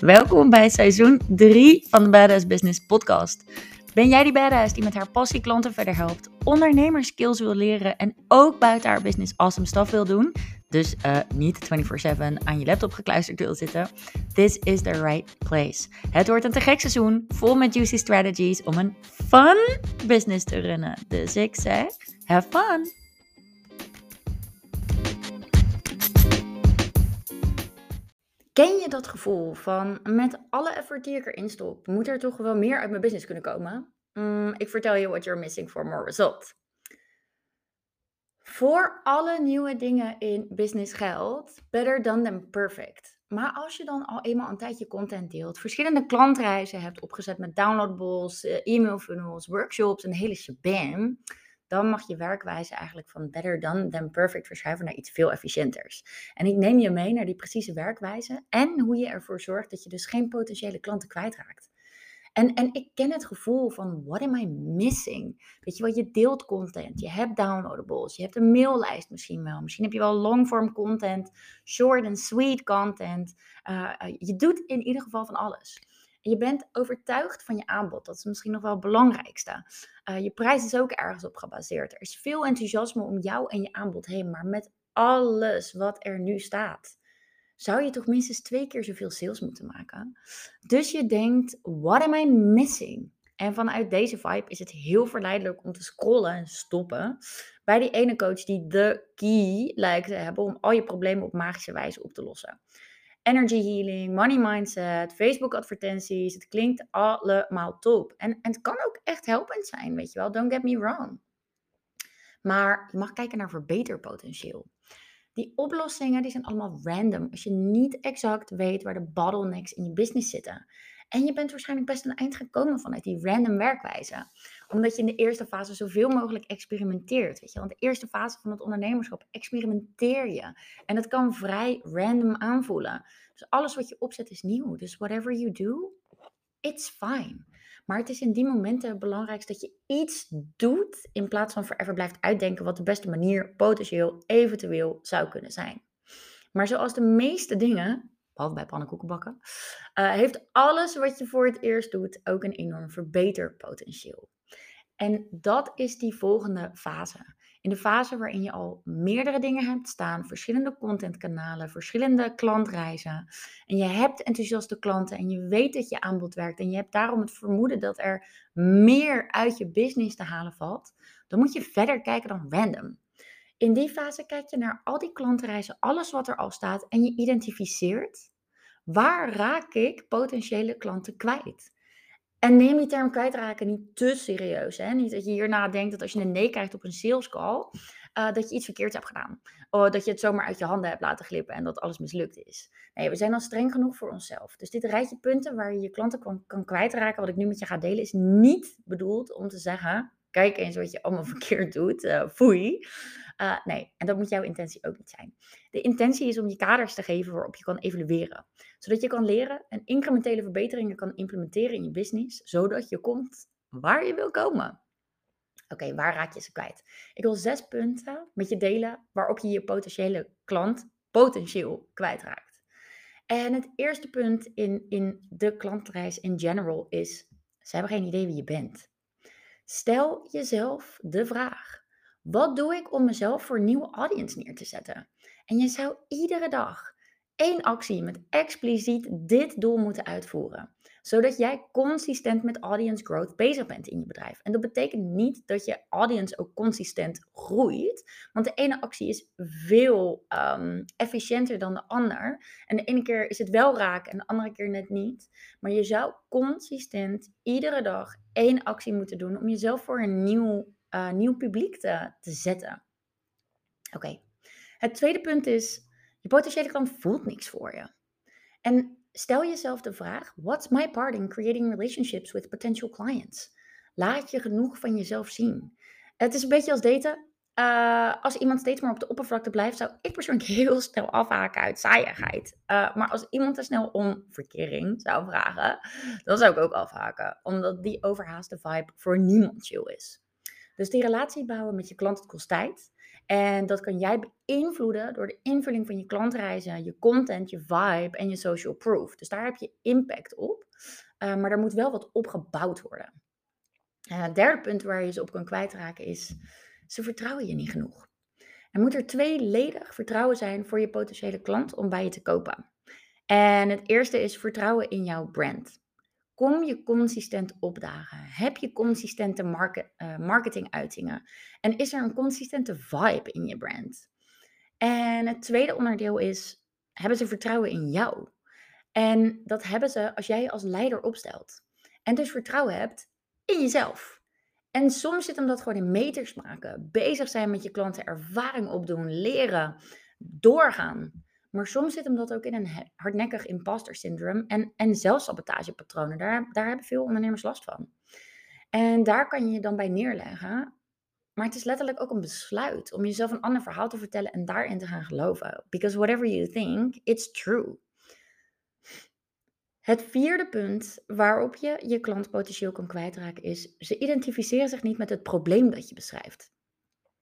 Welkom bij seizoen 3 van de Badass Business Podcast. Ben jij die badass die met haar passie klanten verder helpt, ondernemerskills wil leren en ook buiten haar business awesome stuff wil doen? Dus uh, niet 24/7 aan je laptop gekluisterd wil zitten. This is the right place. Het wordt een te gek seizoen, vol met juicy strategies om een fun business te runnen. Dus ik zeg, have fun! Ken je dat gevoel van met alle effort die ik erin stop, moet er toch wel meer uit mijn business kunnen komen? Mm, ik vertel je what you're missing for more result. Voor alle nieuwe dingen in business geldt, better than perfect. Maar als je dan al eenmaal een tijdje content deelt, verschillende klantreizen hebt opgezet met downloadables, eh, e-mail funnels, workshops, een hele shabam, dan mag je werkwijze eigenlijk van better done than perfect verschuiven naar iets veel efficiënters. En ik neem je mee naar die precieze werkwijze en hoe je ervoor zorgt dat je dus geen potentiële klanten kwijtraakt. En, en ik ken het gevoel van, what am I missing? Weet je wel, je deelt content, je hebt downloadables, je hebt een maillijst misschien wel. Misschien heb je wel longform content, short en sweet content. Uh, je doet in ieder geval van alles. Je bent overtuigd van je aanbod. Dat is misschien nog wel het belangrijkste. Uh, je prijs is ook ergens op gebaseerd. Er is veel enthousiasme om jou en je aanbod heen. Maar met alles wat er nu staat, zou je toch minstens twee keer zoveel sales moeten maken. Dus je denkt, what am I missing? En vanuit deze vibe is het heel verleidelijk om te scrollen en stoppen bij die ene coach die de key lijkt te hebben om al je problemen op magische wijze op te lossen energy healing, money mindset, Facebook advertenties. Het klinkt allemaal top. En, en het kan ook echt helpend zijn, weet je wel. Don't get me wrong. Maar je mag kijken naar verbeterpotentieel. Die oplossingen die zijn allemaal random als je niet exact weet waar de bottlenecks in je business zitten. En je bent waarschijnlijk best een eind gekomen vanuit die random werkwijze. Omdat je in de eerste fase zoveel mogelijk experimenteert. Weet je? Want de eerste fase van het ondernemerschap experimenteer je. En het kan vrij random aanvoelen. Dus alles wat je opzet is nieuw. Dus whatever you do, it's fine. Maar het is in die momenten het belangrijkste dat je iets doet in plaats van forever blijft uitdenken wat de beste manier potentieel eventueel zou kunnen zijn. Maar zoals de meeste dingen behalve bij pannenkoekenbakken, uh, heeft alles wat je voor het eerst doet ook een enorm verbeterpotentieel. En dat is die volgende fase. In de fase waarin je al meerdere dingen hebt staan, verschillende contentkanalen, verschillende klantreizen. En je hebt enthousiaste klanten en je weet dat je aanbod werkt. En je hebt daarom het vermoeden dat er meer uit je business te halen valt. Dan moet je verder kijken dan random. In die fase kijk je naar al die klantreizen, alles wat er al staat en je identificeert waar raak ik potentiële klanten kwijt. En neem die term kwijtraken niet te serieus. Hè? Niet dat je hierna denkt dat als je een nee krijgt op een sales call, uh, dat je iets verkeerds hebt gedaan. Of dat je het zomaar uit je handen hebt laten glippen en dat alles mislukt is. Nee, we zijn al streng genoeg voor onszelf. Dus dit rijtje punten waar je je klanten kan, kan kwijtraken, wat ik nu met je ga delen, is niet bedoeld om te zeggen, kijk eens wat je allemaal verkeerd doet, uh, foei. Uh, nee, en dat moet jouw intentie ook niet zijn. De intentie is om je kaders te geven waarop je kan evalueren. Zodat je kan leren en incrementele verbeteringen kan implementeren in je business, zodat je komt waar je wil komen. Oké, waar raak je ze kwijt? Ik wil zes punten met je delen waarop je je potentiële klant potentieel kwijtraakt. En het eerste punt in, in de klantreis in general is, ze hebben geen idee wie je bent. Stel jezelf de vraag: wat doe ik om mezelf voor een nieuwe audience neer te zetten? En je zou iedere dag één actie met expliciet dit doel moeten uitvoeren. Zodat jij consistent met audience growth bezig bent in je bedrijf. En dat betekent niet dat je audience ook consistent groeit. Want de ene actie is veel um, efficiënter dan de ander. En de ene keer is het wel raak en de andere keer net niet. Maar je zou consistent iedere dag één actie moeten doen om jezelf voor een nieuw, uh, nieuw publiek te, te zetten. Oké. Het tweede punt is je potentiële klant voelt niks voor je. En stel jezelf de vraag: what's my part in creating relationships with potential clients? Laat je genoeg van jezelf zien. Het is een beetje als daten. Uh, als iemand steeds maar op de oppervlakte blijft, zou ik persoonlijk heel snel afhaken uit saaiigheid. Uh, maar als iemand te snel om verkering zou vragen, dan zou ik ook afhaken. Omdat die overhaaste vibe voor niemand chill is. Dus die relatie bouwen met je klant, het kost tijd. En dat kan jij beïnvloeden door de invulling van je klantreizen, je content, je vibe en je social proof. Dus daar heb je impact op. Uh, maar er moet wel wat opgebouwd worden. Uh, het derde punt waar je ze op kan kwijtraken is, ze vertrouwen je niet genoeg. Er moet er tweeledig vertrouwen zijn voor je potentiële klant om bij je te kopen. En het eerste is vertrouwen in jouw brand. Kom je consistent opdagen? Heb je consistente market, uh, marketinguitingen? En is er een consistente vibe in je brand? En het tweede onderdeel is, hebben ze vertrouwen in jou? En dat hebben ze als jij als leider opstelt. En dus vertrouwen hebt in jezelf. En soms zit hem dat gewoon in meters maken. Bezig zijn met je klanten, ervaring opdoen, leren, doorgaan. Maar soms zit hem dat ook in een hardnekkig imposter syndroom en, en zelfsabotagepatronen. Daar, daar hebben veel ondernemers last van. En daar kan je je dan bij neerleggen. Maar het is letterlijk ook een besluit om jezelf een ander verhaal te vertellen en daarin te gaan geloven. Because whatever you think, it's true. Het vierde punt waarop je je klant potentieel kan kwijtraken is, ze identificeren zich niet met het probleem dat je beschrijft.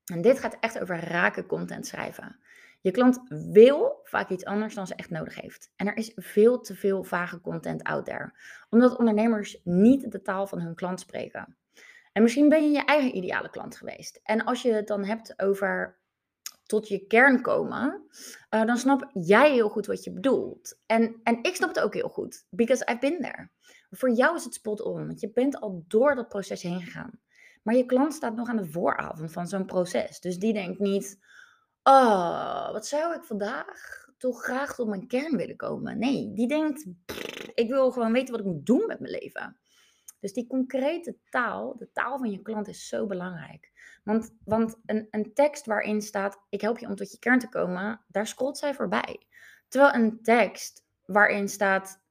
En dit gaat echt over raken content schrijven. Je klant wil vaak iets anders dan ze echt nodig heeft. En er is veel te veel vage content out there, omdat ondernemers niet de taal van hun klant spreken. En misschien ben je je eigen ideale klant geweest. En als je het dan hebt over tot je kern komen, uh, dan snap jij heel goed wat je bedoelt. En, en ik snap het ook heel goed, because I've been there. Voor jou is het spot on, want je bent al door dat proces heen gegaan. Maar je klant staat nog aan de vooravond van zo'n proces. Dus die denkt niet, oh, wat zou ik vandaag toch graag tot mijn kern willen komen? Nee, die denkt, ik wil gewoon weten wat ik moet doen met mijn leven. Dus die concrete taal, de taal van je klant is zo belangrijk. Want, want een, een tekst waarin staat, ik help je om tot je kern te komen, daar scrolt zij voorbij. Terwijl een tekst waarin staat,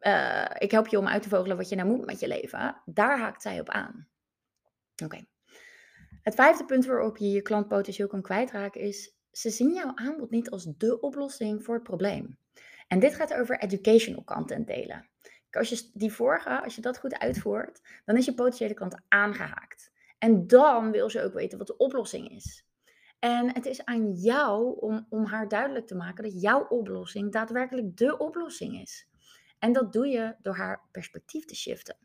uh, ik help je om uit te vogelen wat je nou moet met je leven, daar haakt zij op aan. Oké. Het vijfde punt waarop je je klant potentieel kan kwijtraken is, ze zien jouw aanbod niet als de oplossing voor het probleem. En dit gaat over educational content delen. Als je die vorige, als je dat goed uitvoert, dan is je potentiële klant aangehaakt. En dan wil ze ook weten wat de oplossing is. En het is aan jou om, om haar duidelijk te maken dat jouw oplossing daadwerkelijk de oplossing is. En dat doe je door haar perspectief te shiften.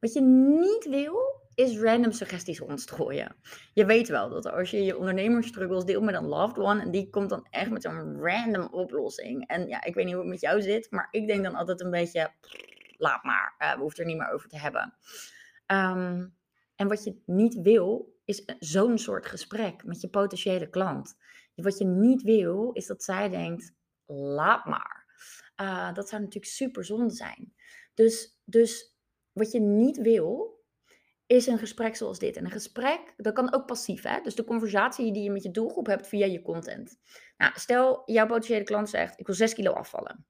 Wat je niet wil, is random suggesties rondstrooien. Je weet wel dat als je je ondernemersstruggles deelt met een loved one, en die komt dan echt met zo'n random oplossing. En ja, ik weet niet hoe het met jou zit, maar ik denk dan altijd een beetje, laat maar, uh, we hoeven het er niet meer over te hebben. Ehm, en wat je niet wil, is zo'n soort gesprek met je potentiële klant. Wat je niet wil, is dat zij denkt, laat maar. Uh, dat zou natuurlijk super zonde zijn. Dus, dus wat je niet wil, is een gesprek zoals dit. En een gesprek, dat kan ook passief, hè? Dus de conversatie die je met je doelgroep hebt via je content. Nou, stel, jouw potentiële klant zegt, ik wil 6 kilo afvallen.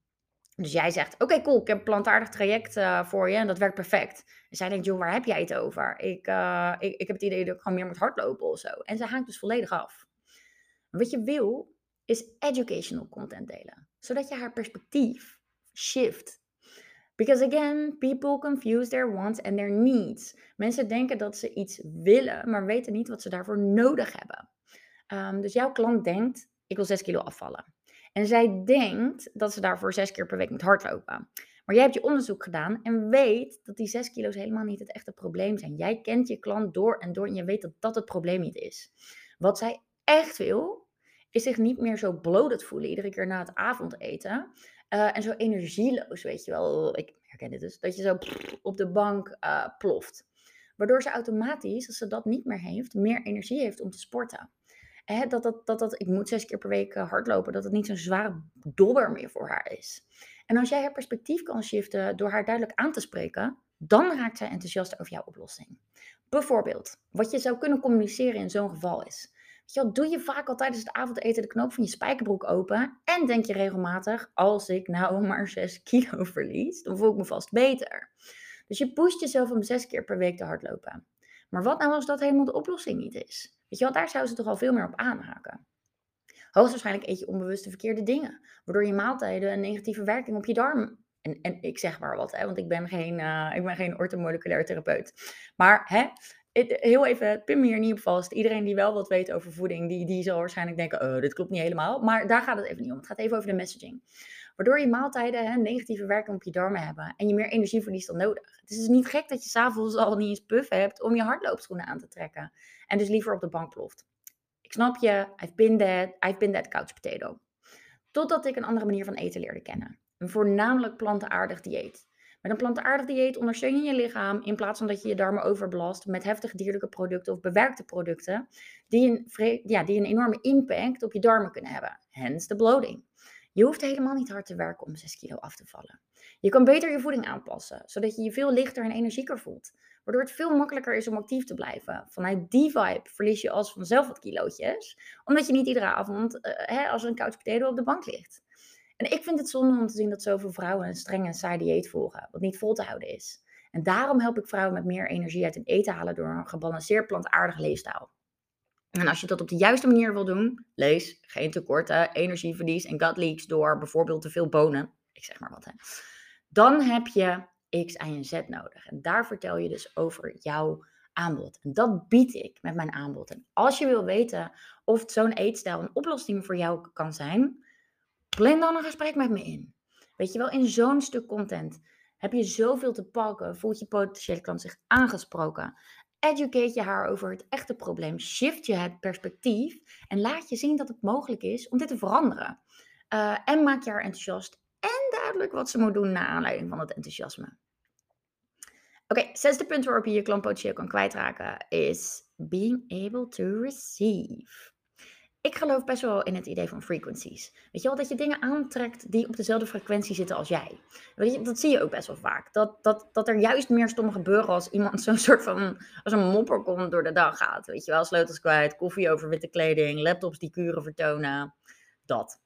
Dus jij zegt, oké, cool, ik heb een plantaardig traject uh, voor je en dat werkt perfect. En zij denkt, joh, waar heb jij het over? Ik, uh, ik, ik heb het idee dat ik gewoon meer moet hardlopen of zo. En ze haakt dus volledig af. Wat je wil, is educational content delen. Zodat je haar perspectief shift Because again, people confuse their wants and their needs. Mensen denken dat ze iets willen, maar weten niet wat ze daarvoor nodig hebben. Um, dus jouw klant denkt, ik wil 6 kilo afvallen. En zij denkt dat ze daarvoor zes keer per week moet hardlopen. Maar jij hebt je onderzoek gedaan en weet dat die 6 kilo's helemaal niet het echte probleem zijn. Jij kent je klant door en door en je weet dat dat het probleem niet is. Wat zij echt wil, is zich niet meer zo bloated voelen iedere keer na het avondeten. Uh, en zo energieloos, weet je wel. Ik herken dit dus. Dat je zo op de bank uh, ploft. Waardoor ze automatisch, als ze dat niet meer heeft, meer energie heeft om te sporten. Dat, dat, dat, dat ik moet zes keer per week eh, hardlopen, dat het niet zo'n zware dobber meer voor haar is. En als jij haar perspectief kan shiften door haar duidelijk aan te spreken, dan raakt zij enthousiast over jouw oplossing. Bijvoorbeeld, wat je zou kunnen communiceren in zo'n geval is. Ja, doe je vaak al tijdens het avondeten de knoop van je spijkerbroek open en denk je regelmatig, als ik nou maar 6 kilo verlies, dan voel ik me vast beter. Dus je pusht jezelf om zes keer per week te hardlopen. Maar wat nou als dat helemaal de oplossing niet is? Weet je wel, daar zou ze toch al veel meer op aanhaken. Hoogstwaarschijnlijk eet je onbewust de verkeerde dingen, waardoor je maaltijden een negatieve werking op je darm en, en ik zeg maar wat, hè, want ik ben geen, uh, ik ben geen ortomoleculair therapeut. Maar hè, heel even, pin me hier niet op vast. Iedereen die wel wat weet over voeding, die, die zal waarschijnlijk denken, oh, dit klopt niet helemaal. Maar daar gaat het even niet om. Het gaat even over de messaging. Waardoor je maaltijden hè, negatieve werking op je darmen hebben en je meer energie verliest dan nodig. Het is dus niet gek dat je s'avonds al niet eens puff hebt om je hardloopschoenen aan te trekken. En dus liever op de bank ploft. Ik snap je, I've been that, I've been that couch potato. Totdat ik een andere manier van eten leerde kennen. Een voornamelijk plantaardig dieet. Met een plantaardig dieet ondersteun je je lichaam in plaats van dat je je darmen overbelast met heftige dierlijke producten of bewerkte producten die een, ja, die een enorme impact op je darmen kunnen hebben. Hence de bloating. Je hoeft helemaal niet hard te werken om 6 kilo af te vallen. Je kan beter je voeding aanpassen, zodat je je veel lichter en energieker voelt. Waardoor het veel makkelijker is om actief te blijven. Vanuit die vibe verlies je als vanzelf wat kilootjes. Omdat je niet iedere avond hè, als een couch potato op de bank ligt. En ik vind het zonde om te zien dat zoveel vrouwen een strenge en saai dieet volgen. Wat niet vol te houden is. En daarom help ik vrouwen met meer energie uit hun eten halen door een gebalanceerd plantaardig leefstijl. En als je dat op de juiste manier wil doen, lees geen tekorten, energieverlies en gut leaks door bijvoorbeeld te veel bonen, ik zeg maar wat hè, dan heb je X, Y en Z nodig. En daar vertel je dus over jouw aanbod. En dat bied ik met mijn aanbod. En als je wil weten of zo'n eetstijl een oplossing voor jou kan zijn, plan dan een gesprek met me in. Weet je wel, in zo'n stuk content heb je zoveel te pakken, voelt je potentiële klant zich aangesproken. Educate je haar over het echte probleem, shift je het perspectief en laat je zien dat het mogelijk is om dit te veranderen. Uh, en maak je haar enthousiast en duidelijk wat ze moet doen naar aanleiding van het enthousiasme. Oké, zesde punt waarop je je klantpotentieel kan kwijtraken is being able to receive. Ik geloof best wel in het idee van frequencies. Weet je wel, dat je dingen aantrekt die op dezelfde frequentie zitten als jij. Dat zie je ook best wel vaak. Dat, dat, dat er juist meer stomme gebeuren als iemand zo'n soort van, als een mopperkom door de dag gaat. Weet je wel, sleutels kwijt, koffie over witte kleding, laptops die kuren vertonen. Dat.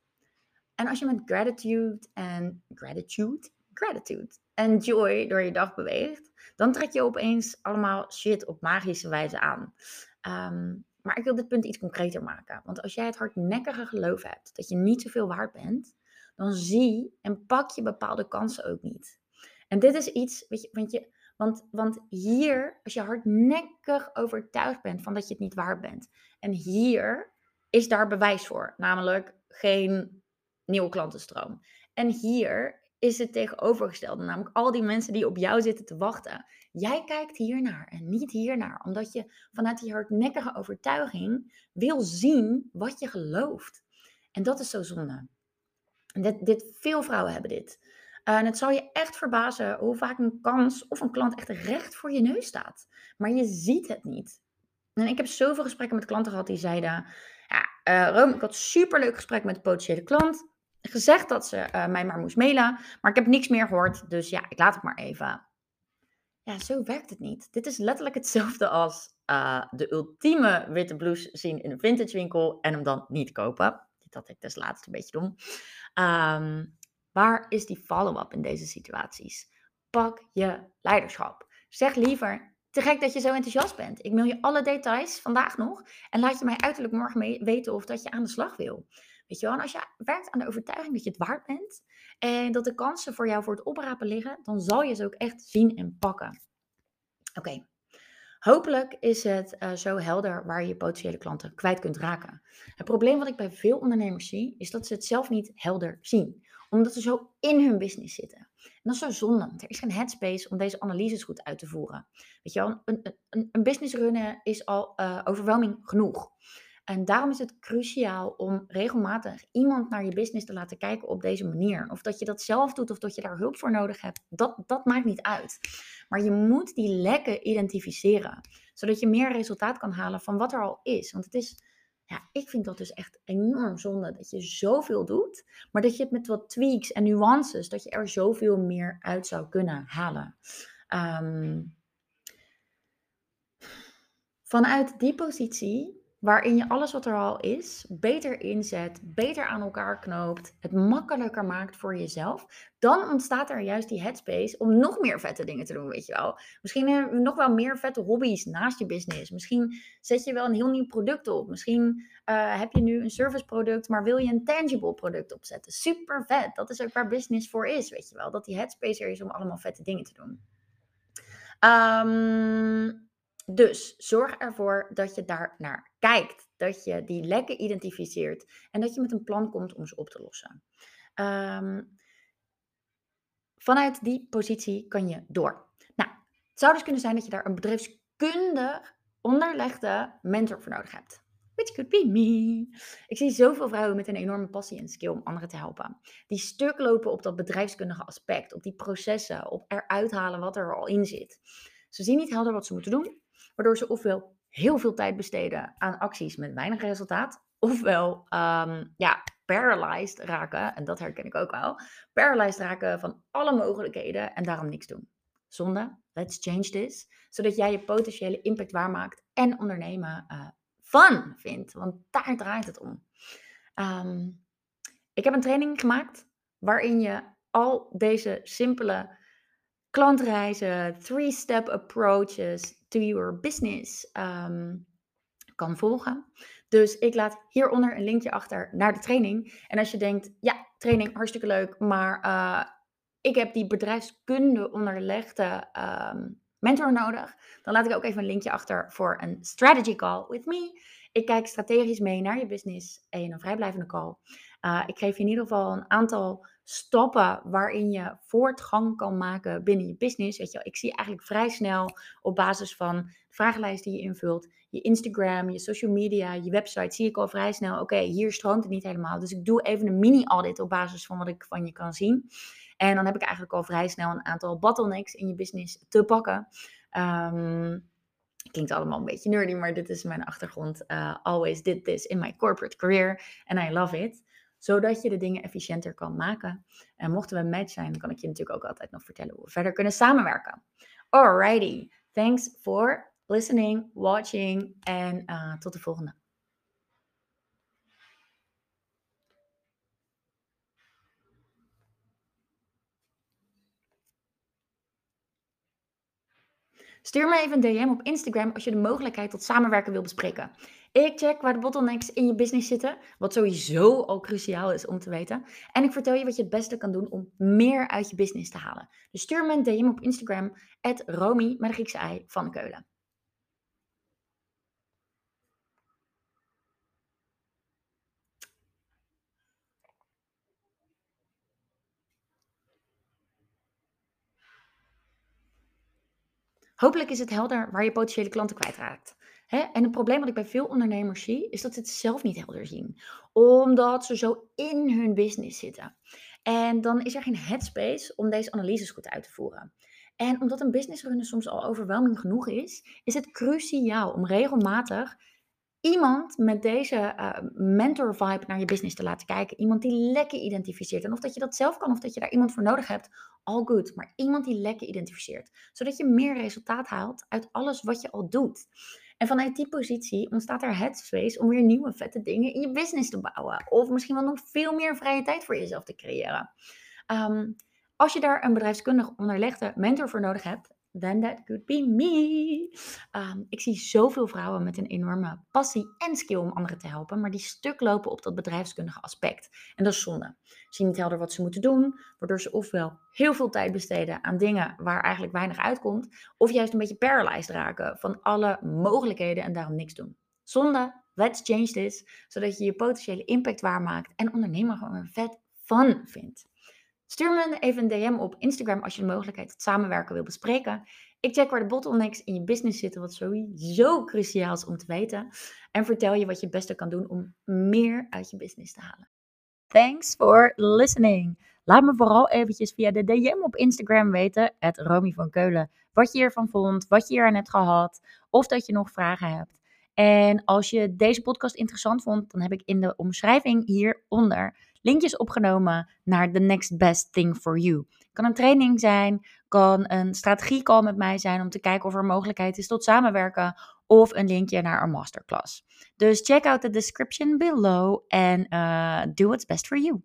En als je met gratitude en gratitude, gratitude en joy door je dag beweegt, dan trek je opeens allemaal shit op magische wijze aan. Ehm, maar ik wil dit punt iets concreter maken. Want als jij het hardnekkige geloof hebt dat je niet zoveel waard bent, dan zie en pak je bepaalde kansen ook niet. En dit is iets, weet je, want, je, want, want hier, als je hardnekkig overtuigd bent van dat je het niet waard bent, en hier is daar bewijs voor, namelijk geen nieuwe klantenstroom. En hier is het tegenovergestelde, namelijk al die mensen die op jou zitten te wachten. Jij kijkt hiernaar en niet hiernaar, omdat je vanuit die hardnekkige overtuiging wil zien wat je gelooft. En dat is zo zonde. dit, dit, veel vrouwen hebben dit. en het zal je echt verbazen hoe vaak een kans of een klant echt recht voor je neus staat. Maar je ziet het niet. En ik heb zoveel gesprekken met klanten gehad die zeiden: Ja, uh, ik had super leuk gesprek met de potentiële klant gezegd dat ze uh, mij maar moest mailen. Maar ik heb niks meer gehoord. Dus ja, ik laat het maar even. Ja, zo werkt het niet. Dit is letterlijk hetzelfde als uh, de ultieme witte blouse zien in een vintage winkel en hem dan niet kopen. Had ik dus laatst een beetje doen. Um, waar is die follow-up in deze situaties? Pak je leiderschap. Zeg liever, te gek dat je zo enthousiast bent. Ik mail je alle details vandaag nog en laat je mij uiterlijk morgen weten of dat je aan de slag wil. Weet je wel, en als je werkt aan de overtuiging dat je het waard bent en dat de kansen voor jou voor het oprapen liggen, dan zal je ze ook echt zien en pakken. Oké, Hopelijk is het uh, zo helder waar je potentiële klanten kwijt kunt raken. Het probleem wat ik bij veel ondernemers zie, is dat ze het zelf niet helder zien. Omdat ze zo in hun business zitten. En dat is zo zonde, er is geen headspace om deze analyses goed uit te voeren. Weet je wel, een, een, een business runnen is al uh, genoeg. En daarom is het cruciaal om regelmatig iemand naar je business te laten kijken op deze manier. Of dat je dat zelf doet of dat je daar hulp voor nodig hebt, dat, dat maakt niet uit. Maar je moet die lekken identificeren, zodat je meer resultaat kan halen van wat er al is. Want het is, ja, ik vind dat dus echt enorm zonde dat je zoveel doet, maar dat je het met wat tweaks en nuances, dat je er zoveel meer uit zou kunnen halen. Um, vanuit die positie waarin je alles wat er al is beter inzet, beter aan elkaar knoopt, het makkelijker maakt voor jezelf, dan ontstaat er juist die headspace om nog meer vette dingen te doen, weet je wel. Misschien nog wel meer vette hobby's naast je business. Misschien zet je wel een heel nieuw product op. Misschien uh, heb je nu een service product, maar wil je een tangible product opzetten. Super vet. Dat is ook waar business voor is, weet je wel. Dat die headspace er is om allemaal vette dingen te doen. Um, Dus zorg ervoor dat je daar naar kijkt, dat je die lekken identificeert en dat je met een plan komt om ze op te lossen. Ehm, vanuit die positie kan je door. Nou, het zou dus kunnen zijn dat je daar een bedrijfskundig onderlegde mentor voor nodig hebt. Which could be me. Ik zie zoveel vrouwen met een enorme passie en skill om anderen te helpen. Die stuk lopen op dat bedrijfskundige aspect, op die processen, op eruit halen wat er al in zit. Ze zien niet helder wat ze moeten doen, waardoor ze ofwel heel veel tijd besteden aan acties met weinig resultaat, ofwel um, ja, paralyzed raken, en dat herken ik ook wel, paralyzed raken van alle mogelijkheden en daarom niks doen. Zonde, let's change this, zodat jij je potentiële impact waarmaakt en ondernemen uh, fun vindt, want daar draait het om. Ehm, ik heb een training gemaakt waarin je al deze simpele klantreizen, three-step approaches to your business ehm, kan volgen. Dus ik laat hieronder een linkje achter naar de training. En als je denkt, ja, training hartstikke leuk, maar uh, ik heb die bedrijfskunde onderlegde um, mentor nodig, dan laat ik ook even een linkje achter voor een strategy call with me. Ik kijk strategisch mee naar je business in een vrijblijvende call. Uh, ik geef je in ieder geval een aantal stappen waarin je voortgang kan maken binnen je business. Weet je, ik zie eigenlijk vrij snel op basis van de vragenlijst die je invult, je Instagram, je social media, je website, zie ik al vrij snel, oké, hier stroomt het niet helemaal. Dus ik doe even een mini-audit op basis van wat ik van je kan zien. En dan heb ik eigenlijk al vrij snel een aantal bottlenecks in je business te pakken. Um, klinkt allemaal een beetje nerdy, maar dit is mijn achtergrond. Uh, always did this in my corporate career and I love it zodat je de dingen efficiënter kan maken. En mochten we een match zijn, dan kan ik je natuurlijk ook altijd nog vertellen hoe we verder kunnen samenwerken. Alrighty, thanks for listening, watching en uh, tot de volgende. Stuur me even een DM op Instagram als je de mogelijkheid tot samenwerken wil bespreken. Ik check waar de bottlenecks in je business zitten, wat sowieso al cruciaal is om te weten. En ik vertel je wat je het beste kan doen om meer uit je business te halen. Dus stuur me een DM op Instagram, Romy met de Griekse ei van Keulen. Hopelijk is het helder waar je potentiële klanten kwijtraakt. En het probleem wat ik bij veel ondernemers zie, is dat ze het zelf niet helder zien. Omdat ze zo in hun business zitten. En dan is er geen headspace om deze analyses goed uit te voeren. En omdat een business runnen soms al overweldigend genoeg is, is het cruciaal om regelmatig iemand met deze uh, mentor vibe naar je business te laten kijken. Iemand die lekker identificeert. En of dat je dat zelf kan of dat je daar iemand voor nodig hebt, all good. Maar iemand die lekker identificeert. Zodat je meer resultaat haalt uit alles wat je al doet. En vanuit die positie ontstaat er het space om weer nieuwe vette dingen in je business te bouwen. Of misschien wel nog veel meer vrije tijd voor jezelf te creëren. Ehm, als je daar een bedrijfskundig onderlegde mentor voor nodig hebt, then that could be me. Ehm, ik zie zoveel vrouwen met een enorme passie en skill om anderen te helpen, maar die stuk lopen op dat bedrijfskundige aspect. En dat is zonde. Ze zien niet helder wat ze moeten doen, waardoor ze ofwel heel veel tijd besteden aan dingen waar eigenlijk weinig uitkomt, of juist een beetje paralyzed raken van alle mogelijkheden en daarom niks doen. Zonde, let's change this, zodat je je potentiële impact waarmaakt en ondernemer gewoon vet fun vindt. Stuur me even een DM op Instagram als je de mogelijkheid tot samenwerken wil bespreken. Ik check waar de bottlenecks in je business zitten, wat sowieso cruciaal is om te weten. En vertel je wat je het beste kan doen om meer uit je business te halen. Thanks for listening. Laat me vooral eventjes via de DM op Instagram weten, het Romy van Keulen, wat je ervan vond, wat je eraan hebt gehad, of dat je nog vragen hebt. En als je deze podcast interessant vond, dan heb ik in de omschrijving hieronder linkjes opgenomen naar the next best thing for you. Kan een training zijn, kan een strategiecall met mij zijn om te kijken of er mogelijkheid is tot samenwerken of een linkje naar een masterclass. Dus check out the description below and uh, do what's best for you.